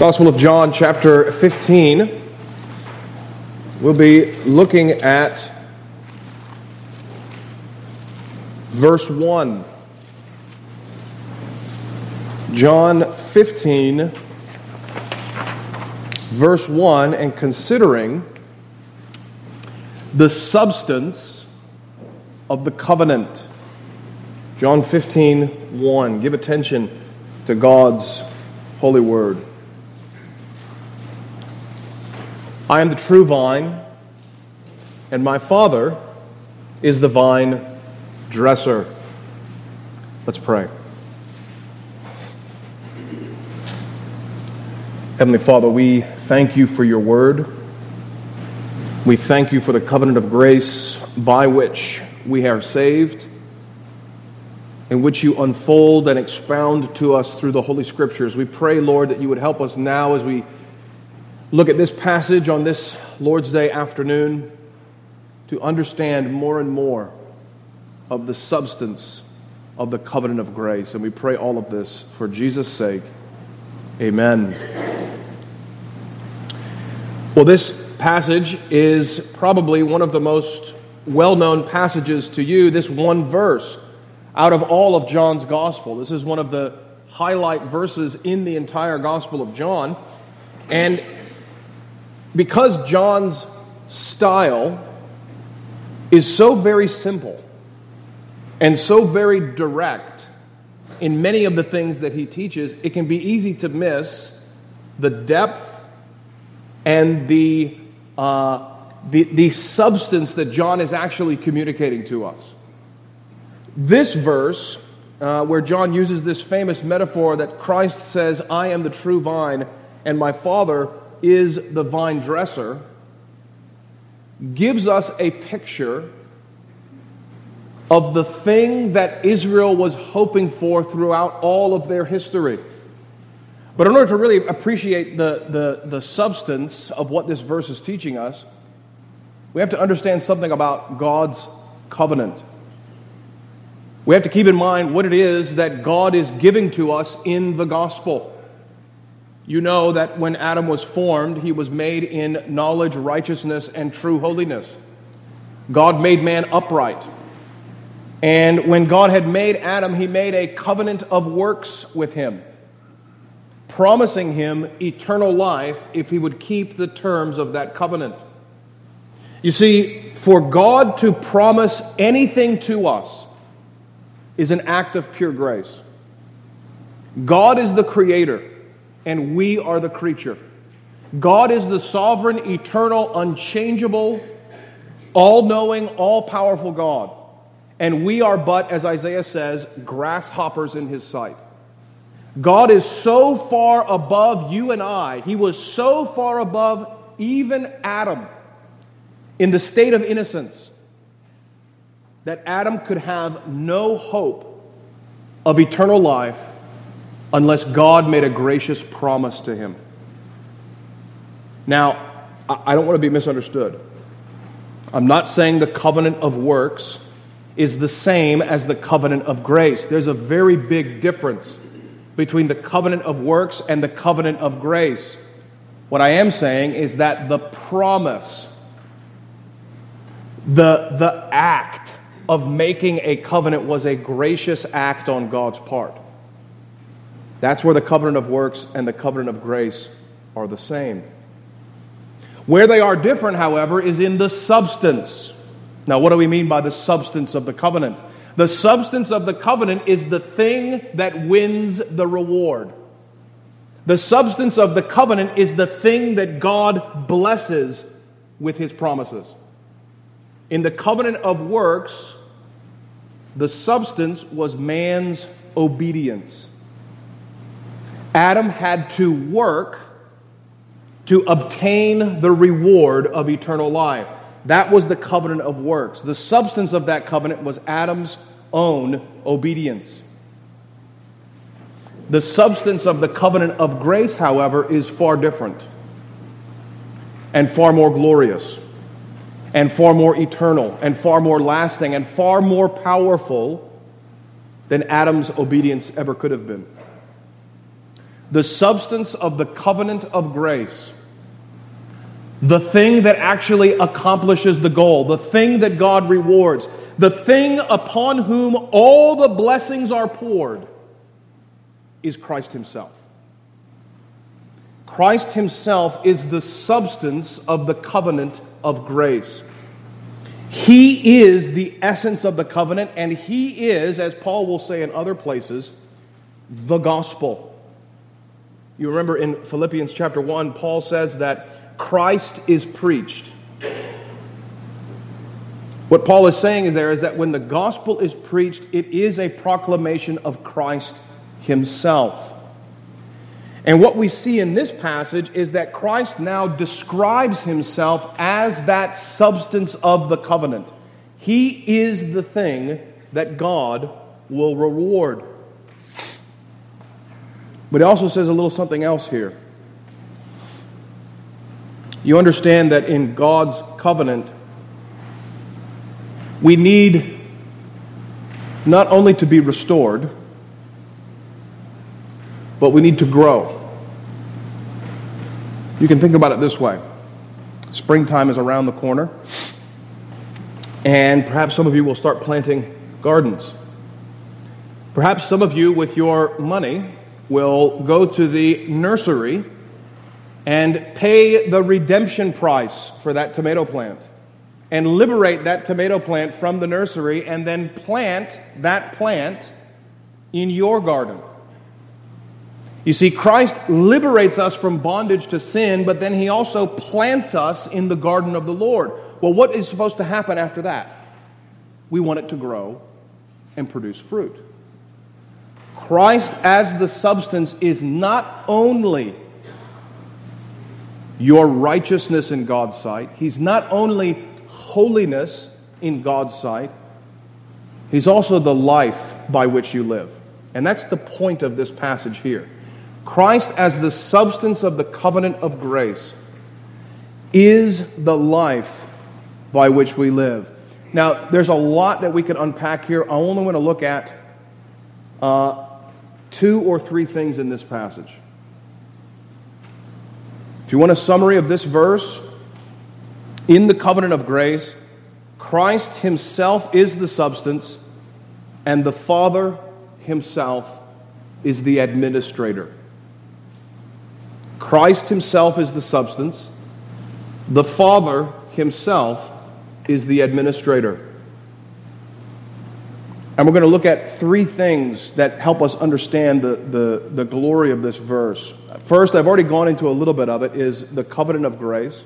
Gospel of John, chapter 15. We'll be looking at verse 1. John 15, verse 1, and considering the substance of the covenant. John 15, 1. Give attention to God's holy word. I am the true vine, and my Father is the vine dresser. Let's pray. Heavenly Father, we thank you for your word. We thank you for the covenant of grace by which we are saved, in which you unfold and expound to us through the Holy Scriptures. We pray, Lord, that you would help us now as we look at this passage on this Lord's Day afternoon to understand more and more of the substance of the covenant of grace. And we pray all of this for Jesus' sake. Amen. Well, this passage is probably one of the most well known passages to you, this one verse out of all of John's gospel. This is one of the highlight verses in the entire gospel of John. And because John's style is so very simple and so very direct in many of the things that he teaches, it can be easy to miss the depth and the, uh, the, the substance that John is actually communicating to us. This verse, uh, where John uses this famous metaphor that Christ says, I am the true vine, and my Father is the vine dresser, gives us a picture of the thing that Israel was hoping for throughout all of their history. But in order to really appreciate the, the, the substance of what this verse is teaching us, we have to understand something about God's covenant. We have to keep in mind what it is that God is giving to us in the gospel. You know that when Adam was formed, he was made in knowledge, righteousness, and true holiness. God made man upright. And when God had made Adam, he made a covenant of works with him, promising him eternal life if he would keep the terms of that covenant. You see, for God to promise anything to us is an act of pure grace. God is the creator and we are the creature. God is the sovereign, eternal, unchangeable, all knowing, all powerful God. And we are but, as Isaiah says, grasshoppers in his sight. God is so far above you and I, he was so far above even Adam in the state of innocence that Adam could have no hope of eternal life unless God made a gracious promise to him. Now, I don't want to be misunderstood. I'm not saying the covenant of works is the same as the covenant of grace. There's a very big difference between the covenant of works and the covenant of grace. What I am saying is that the promise, the, the act of making a covenant was a gracious act on God's part. That's where the covenant of works and the covenant of grace are the same. Where they are different, however, is in the substance. Now, what do we mean by the substance of the covenant? The substance of the covenant is the thing that wins the reward. The substance of the covenant is the thing that God blesses with his promises. In the covenant of works, the substance was man's obedience. Adam had to work to obtain the reward of eternal life. That was the covenant of works. The substance of that covenant was Adam's own obedience. The substance of the covenant of grace, however, is far different and far more glorious and far more eternal and far more lasting and far more powerful than Adam's obedience ever could have been. The substance of the covenant of grace, the thing that actually accomplishes the goal, the thing that God rewards, the thing upon whom all the blessings are poured, is Christ Himself. Christ Himself is the substance of the covenant of grace. He is the essence of the covenant, and He is, as Paul will say in other places, the gospel. You remember in Philippians chapter 1, Paul says that Christ is preached. What Paul is saying there is that when the gospel is preached, it is a proclamation of Christ himself. And what we see in this passage is that Christ now describes himself as that substance of the covenant. He is the thing that God will reward. But he also says a little something else here. You understand that in God's covenant, we need not only to be restored, but we need to grow. You can think about it this way springtime is around the corner, and perhaps some of you will start planting gardens. Perhaps some of you, with your money, will go to the nursery and pay the redemption price for that tomato plant and liberate that tomato plant from the nursery and then plant that plant in your garden. You see, Christ liberates us from bondage to sin, but then he also plants us in the garden of the Lord. Well, what is supposed to happen after that? We want it to grow and produce fruit. Christ as the substance is not only your righteousness in God's sight, He's not only holiness in God's sight, He's also the life by which you live. And that's the point of this passage here. Christ, as the substance of the covenant of grace, is the life by which we live. Now, there's a lot that we could unpack here. I only want to look at uh, two or three things in this passage. If you want a summary of this verse, in the covenant of grace, Christ Himself is the substance, and the Father Himself is the administrator. Christ Himself is the substance, the Father Himself is the administrator. And we're going to look at three things that help us understand the, the, the glory of this verse. First, I've already gone into a little bit of it, is the covenant of grace.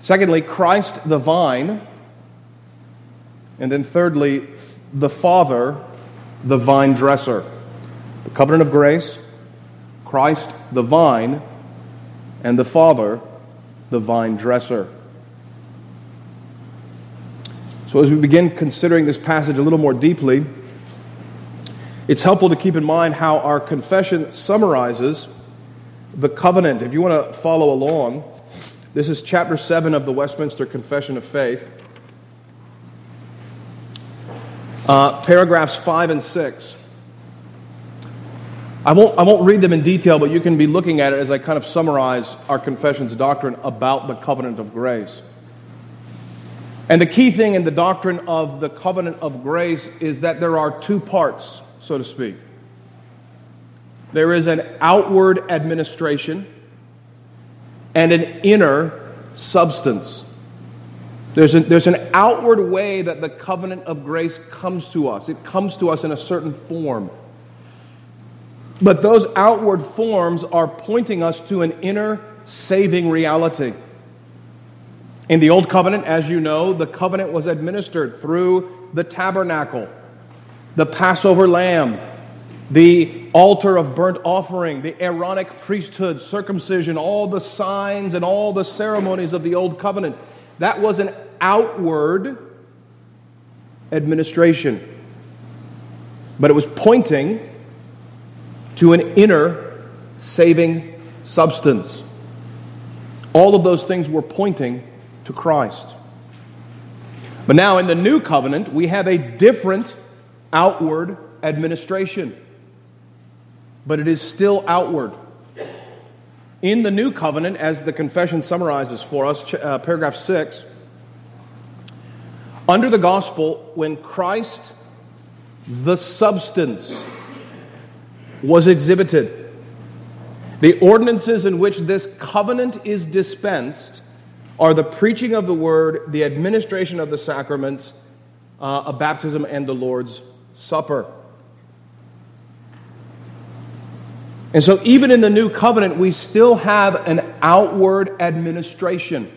Secondly, Christ the vine. And then thirdly, the Father, the vine dresser. The covenant of grace, Christ the vine, and the Father, the vine dresser. So, as we begin considering this passage a little more deeply, it's helpful to keep in mind how our confession summarizes the covenant. If you want to follow along, this is chapter 7 of the Westminster Confession of Faith, uh, paragraphs 5 and 6. I won't, I won't read them in detail, but you can be looking at it as I kind of summarize our confession's doctrine about the covenant of grace. And the key thing in the doctrine of the covenant of grace is that there are two parts, so to speak. There is an outward administration and an inner substance. There's, an there's an outward way that the covenant of grace comes to us, it comes to us in a certain form. But those outward forms are pointing us to an inner saving reality. In the Old Covenant, as you know, the covenant was administered through the tabernacle, the Passover lamb, the altar of burnt offering, the Aaronic priesthood, circumcision, all the signs and all the ceremonies of the Old Covenant. That was an outward administration. But it was pointing to an inner saving substance. All of those things were pointing to Christ. But now in the new covenant, we have a different outward administration. but it is still outward. In the new covenant, as the confession summarizes for us, uh, paragraph 6, under the gospel, when Christ, the substance, was exhibited, the ordinances in which this covenant is dispensed are the preaching of the word, the administration of the sacraments, uh, a baptism, and the Lord's Supper. And so, even in the new covenant, we still have an outward administration.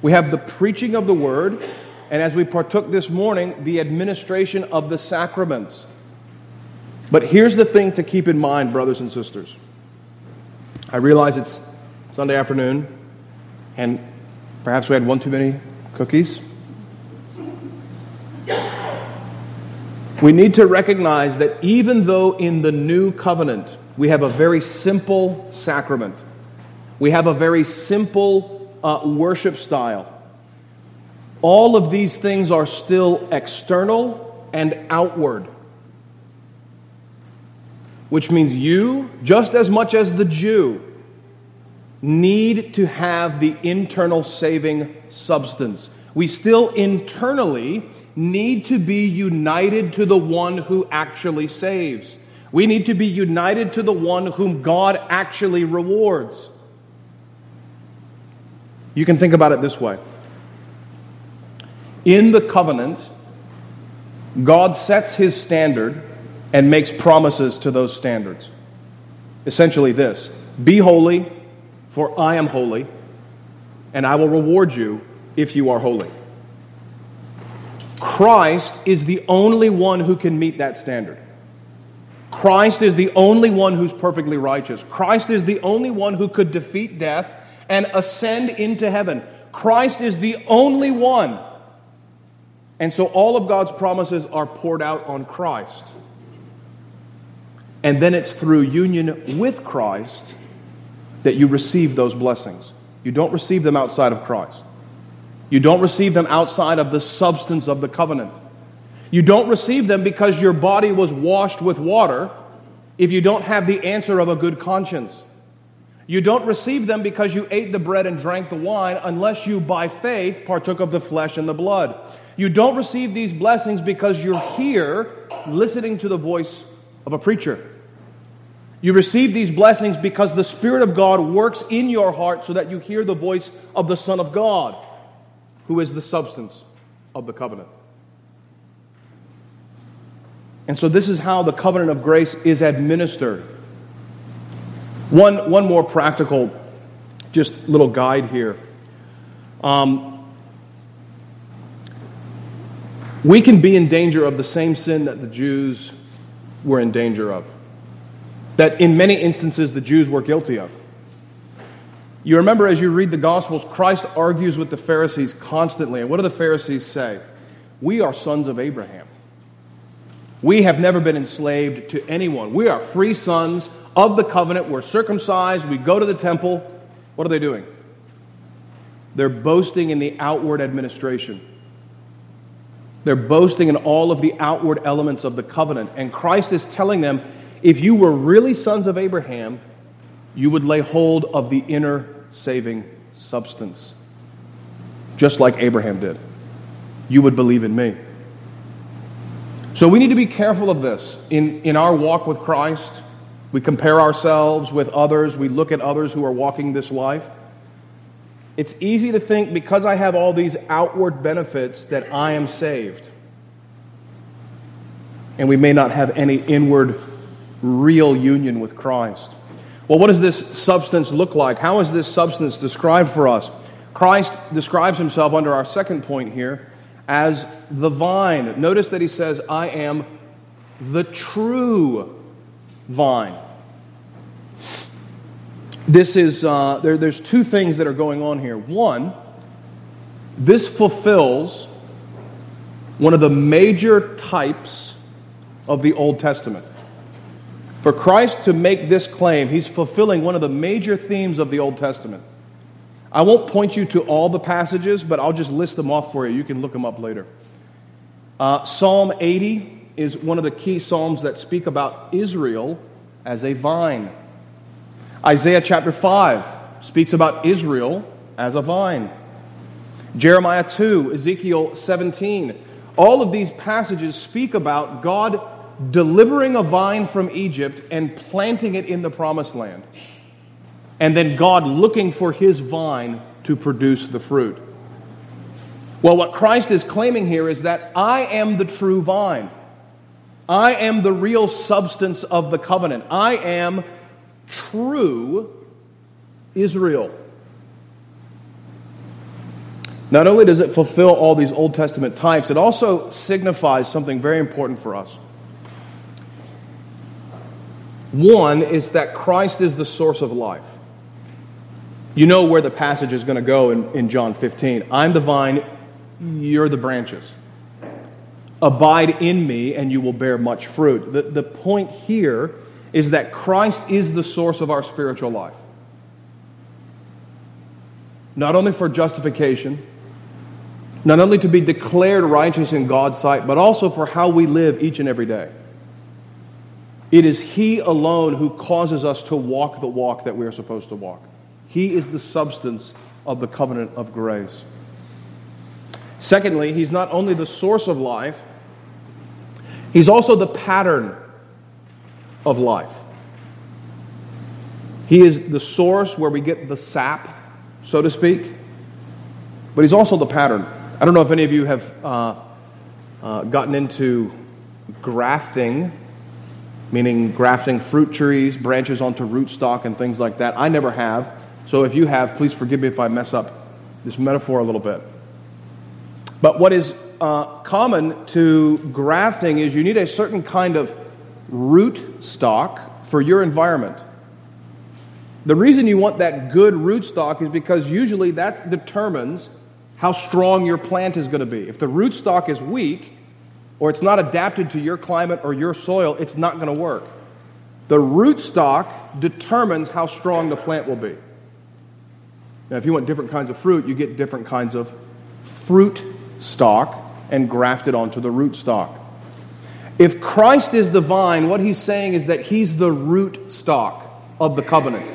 We have the preaching of the word, and as we partook this morning, the administration of the sacraments. But here's the thing to keep in mind, brothers and sisters. I realize it's Sunday afternoon, and perhaps we had one too many cookies. We need to recognize that even though in the new covenant we have a very simple sacrament, we have a very simple uh, worship style, all of these things are still external and outward. Which means you, just as much as the Jew, need to have the internal saving substance. We still internally need to be united to the one who actually saves. We need to be united to the one whom God actually rewards. You can think about it this way In the covenant, God sets his standard and makes promises to those standards. Essentially, this Be holy, for I am holy, and I will reward you if you are holy. Christ is the only one who can meet that standard. Christ is the only one who's perfectly righteous. Christ is the only one who could defeat death and ascend into heaven. Christ is the only one. And so all of God's promises are poured out on Christ. And then it's through union with Christ that you receive those blessings. You don't receive them outside of Christ. You don't receive them outside of the substance of the covenant. You don't receive them because your body was washed with water if you don't have the answer of a good conscience. You don't receive them because you ate the bread and drank the wine unless you, by faith, partook of the flesh and the blood. You don't receive these blessings because you're here listening to the voice of a preacher. You receive these blessings because the Spirit of God works in your heart so that you hear the voice of the Son of God, who is the substance of the covenant. And so, this is how the covenant of grace is administered. One, one more practical, just little guide here. Um, we can be in danger of the same sin that the Jews were in danger of that in many instances the Jews were guilty of. You remember as you read the Gospels, Christ argues with the Pharisees constantly. And what do the Pharisees say? We are sons of Abraham. We have never been enslaved to anyone. We are free sons of the covenant. We're circumcised. We go to the temple. What are they doing? They're boasting in the outward administration. They're boasting in all of the outward elements of the covenant. And Christ is telling them if you were really sons of Abraham, you would lay hold of the inner saving substance, just like Abraham did. You would believe in me. So we need to be careful of this. In, in our walk with Christ, we compare ourselves with others, we look at others who are walking this life. It's easy to think because I have all these outward benefits that I am saved. And we may not have any inward real union with Christ. Well, what does this substance look like? How is this substance described for us? Christ describes himself under our second point here as the vine. Notice that he says, I am the true vine. This is, uh, there, there's two things that are going on here. One, this fulfills one of the major types of the Old Testament. For Christ to make this claim, he's fulfilling one of the major themes of the Old Testament. I won't point you to all the passages, but I'll just list them off for you. You can look them up later. Uh, Psalm 80 is one of the key psalms that speak about Israel as a vine. Isaiah chapter 5 speaks about Israel as a vine. Jeremiah 2, Ezekiel 17. All of these passages speak about God delivering a vine from Egypt and planting it in the promised land. And then God looking for his vine to produce the fruit. Well, what Christ is claiming here is that I am the true vine. I am the real substance of the covenant. I am true Israel. Not only does it fulfill all these Old Testament types, it also signifies something very important for us. One is that Christ is the source of life. You know where the passage is going to go in, in John 15. I'm the vine, you're the branches. Abide in me, and you will bear much fruit. The, the point here is that Christ is the source of our spiritual life. Not only for justification, not only to be declared righteous in God's sight, but also for how we live each and every day. It is He alone who causes us to walk the walk that we are supposed to walk. He is the substance of the covenant of grace. Secondly, He's not only the source of life, He's also the pattern of life. He is the source where we get the sap, so to speak, but He's also the pattern. I don't know if any of you have uh, uh, gotten into grafting, meaning grafting fruit trees, branches onto rootstock, and things like that. I never have. So if you have, please forgive me if I mess up this metaphor a little bit. But what is uh, common to grafting is you need a certain kind of root stock for your environment. The reason you want that good root stock is because usually that determines how strong your plant is going to be. If the rootstock is weak, or it's not adapted to your climate or your soil, it's not going to work. The rootstock determines how strong the plant will be. Now, if you want different kinds of fruit, you get different kinds of fruit stock and graft it onto the rootstock. If Christ is the vine, what he's saying is that he's the root stock of the covenant.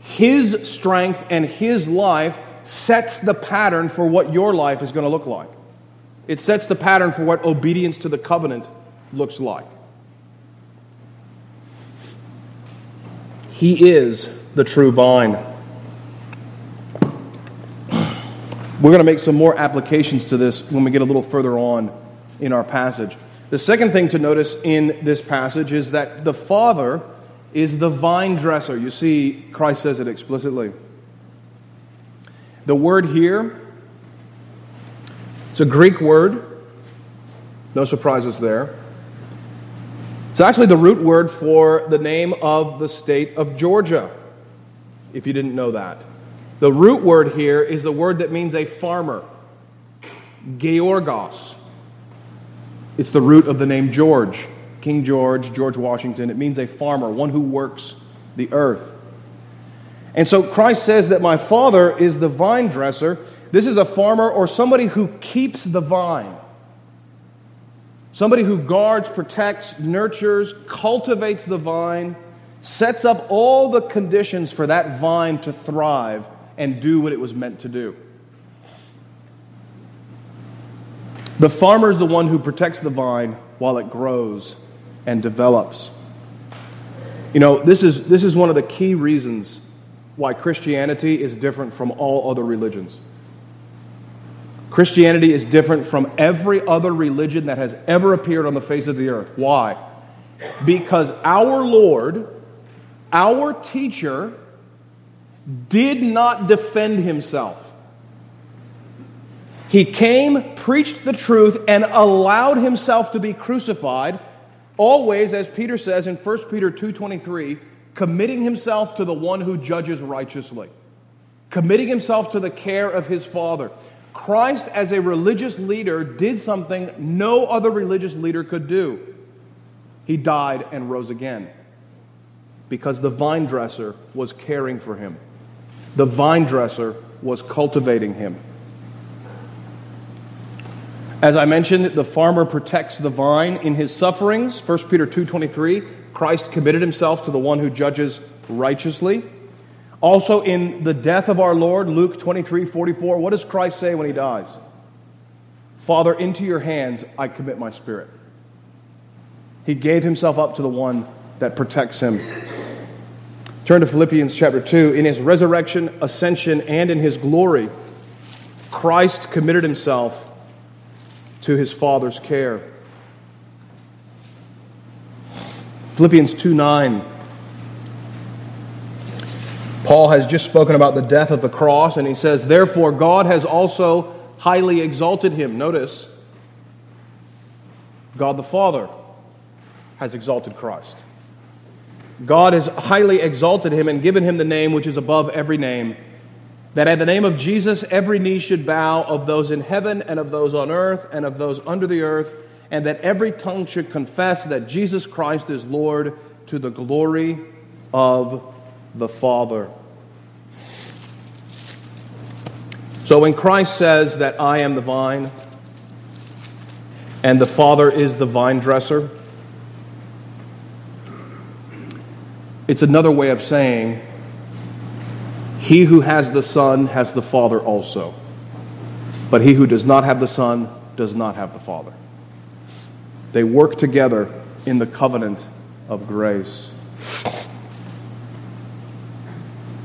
His strength and his life sets the pattern for what your life is going to look like. It sets the pattern for what obedience to the covenant looks like. He is the true vine. We're going to make some more applications to this when we get a little further on in our passage. The second thing to notice in this passage is that the Father is the vine dresser. You see, Christ says it explicitly. The word here, it's a Greek word. No surprises there. It's actually the root word for the name of the state of Georgia, if you didn't know that. The root word here is the word that means a farmer, Georgos. It's the root of the name George, King George, George Washington. It means a farmer, one who works the earth. And so Christ says that my Father is the vine dresser. This is a farmer or somebody who keeps the vine. Somebody who guards, protects, nurtures, cultivates the vine, sets up all the conditions for that vine to thrive and do what it was meant to do. The farmer is the one who protects the vine while it grows and develops. You know, this is, this is one of the key reasons why Christianity is different from all other religions. Christianity is different from every other religion that has ever appeared on the face of the earth. Why? Because our Lord, our teacher, did not defend himself. He came, preached the truth, and allowed himself to be crucified, always, as Peter says in 1 Peter 2.23, committing himself to the one who judges righteously, committing himself to the care of his Father. Christ, as a religious leader, did something no other religious leader could do. He died and rose again because the vine dresser was caring for him, the vine dresser was cultivating him. As I mentioned, the farmer protects the vine in his sufferings, 1 Peter 2:23. Christ committed himself to the one who judges righteously. Also, in the death of our Lord, Luke 23 44, what does Christ say when he dies? Father, into your hands I commit my spirit. He gave himself up to the one that protects him. Turn to Philippians chapter 2. In his resurrection, ascension, and in his glory, Christ committed himself to his Father's care. Philippians 2 9. Paul has just spoken about the death of the cross, and he says, Therefore, God has also highly exalted him. Notice, God the Father has exalted Christ. God has highly exalted him and given him the name which is above every name, that at the name of Jesus every knee should bow of those in heaven and of those on earth and of those under the earth, and that every tongue should confess that Jesus Christ is Lord to the glory of the Father. So when Christ says that I am the vine and the Father is the vine dresser, it's another way of saying he who has the Son has the Father also. But he who does not have the Son does not have the Father. They work together in the covenant of grace.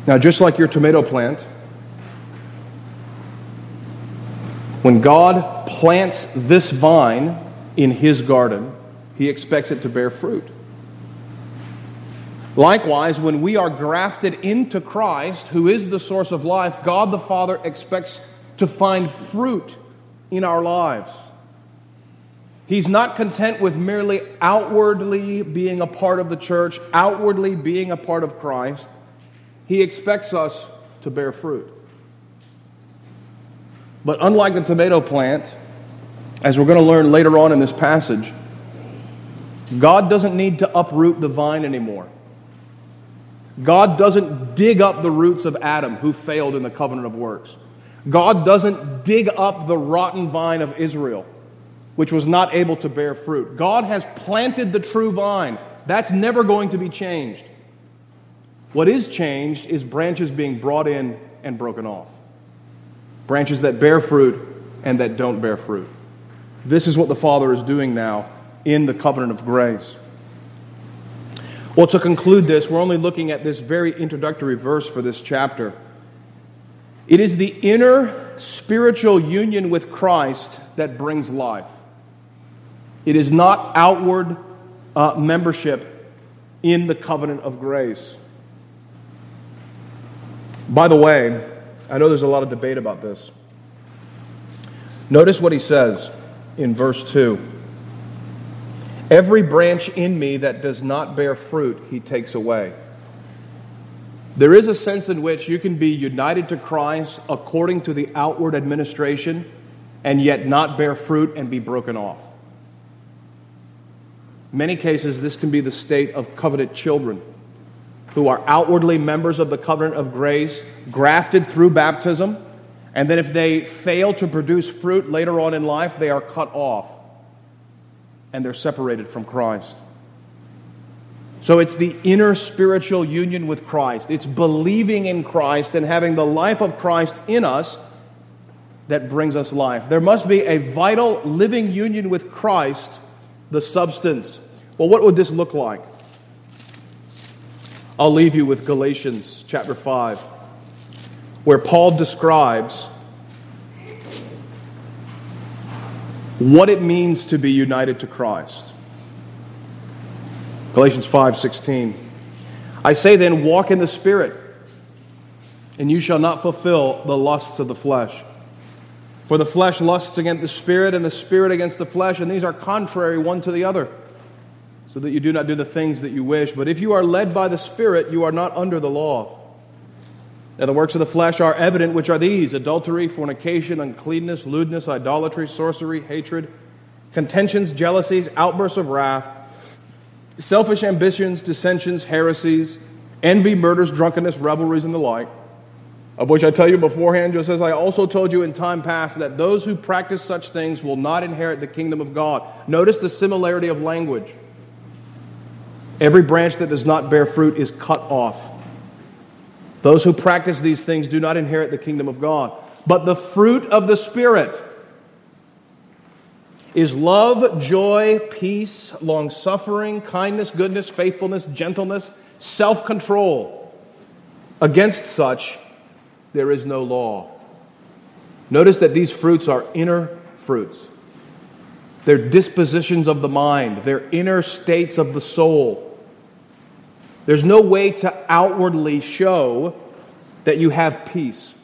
Now, just like your tomato plant, When God plants this vine in his garden, he expects it to bear fruit. Likewise, when we are grafted into Christ, who is the source of life, God the Father expects to find fruit in our lives. He's not content with merely outwardly being a part of the church, outwardly being a part of Christ. He expects us to bear fruit. But unlike the tomato plant, as we're going to learn later on in this passage, God doesn't need to uproot the vine anymore. God doesn't dig up the roots of Adam, who failed in the covenant of works. God doesn't dig up the rotten vine of Israel, which was not able to bear fruit. God has planted the true vine. That's never going to be changed. What is changed is branches being brought in and broken off branches that bear fruit and that don't bear fruit. This is what the Father is doing now in the covenant of grace. Well, to conclude this, we're only looking at this very introductory verse for this chapter. It is the inner spiritual union with Christ that brings life. It is not outward uh, membership in the covenant of grace. By the way, I know there's a lot of debate about this. Notice what he says in verse 2 Every branch in me that does not bear fruit, he takes away. There is a sense in which you can be united to Christ according to the outward administration and yet not bear fruit and be broken off. many cases, this can be the state of covenant children who are outwardly members of the covenant of grace, grafted through baptism, and then if they fail to produce fruit later on in life, they are cut off and they're separated from Christ. So it's the inner spiritual union with Christ. It's believing in Christ and having the life of Christ in us that brings us life. There must be a vital living union with Christ, the substance. Well, what would this look like? I'll leave you with Galatians chapter 5, where Paul describes what it means to be united to Christ. Galatians 5:16 I say then walk in the spirit and you shall not fulfill the lusts of the flesh. For the flesh lusts against the spirit and the spirit against the flesh and these are contrary one to the other so that you do not do the things that you wish. But if you are led by the Spirit, you are not under the law. Now, the works of the flesh are evident, which are these adultery, fornication, uncleanness, lewdness, idolatry, sorcery, hatred, contentions, jealousies, outbursts of wrath, selfish ambitions, dissensions, heresies, envy, murders, drunkenness, revelries, and the like. Of which I tell you beforehand, just as I also told you in time past, that those who practice such things will not inherit the kingdom of God. Notice the similarity of language. Every branch that does not bear fruit is cut off. Those who practice these things do not inherit the kingdom of God. But the fruit of the Spirit is love, joy, peace, long suffering, kindness, goodness, faithfulness, gentleness, self control. Against such, there is no law. Notice that these fruits are inner fruits. They're dispositions of the mind, they're inner states of the soul. There's no way to outwardly show that you have peace.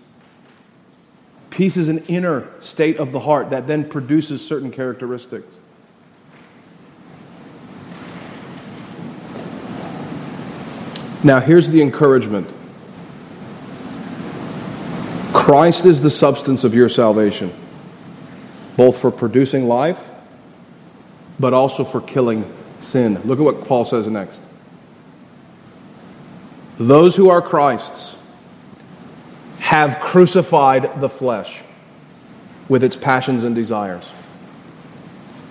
Peace is an inner state of the heart that then produces certain characteristics. Now, here's the encouragement Christ is the substance of your salvation, both for producing life, but also for killing sin. Look at what Paul says next. Those who are Christ's have crucified the flesh with its passions and desires.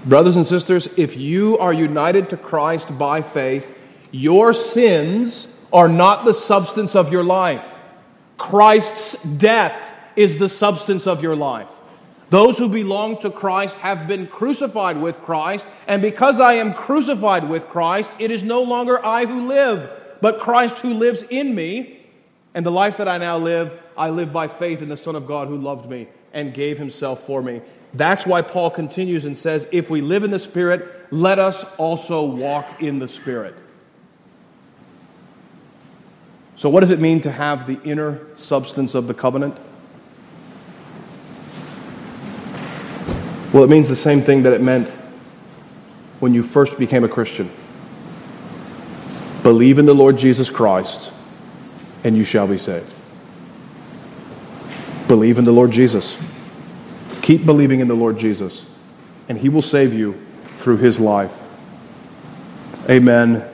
Brothers and sisters, if you are united to Christ by faith, your sins are not the substance of your life. Christ's death is the substance of your life. Those who belong to Christ have been crucified with Christ, and because I am crucified with Christ, it is no longer I who live, but Christ who lives in me. And the life that I now live, I live by faith in the Son of God who loved me and gave himself for me. That's why Paul continues and says, If we live in the Spirit, let us also walk in the Spirit. So, what does it mean to have the inner substance of the covenant? Well, it means the same thing that it meant when you first became a Christian. Believe in the Lord Jesus Christ, and you shall be saved. Believe in the Lord Jesus. Keep believing in the Lord Jesus, and He will save you through His life. Amen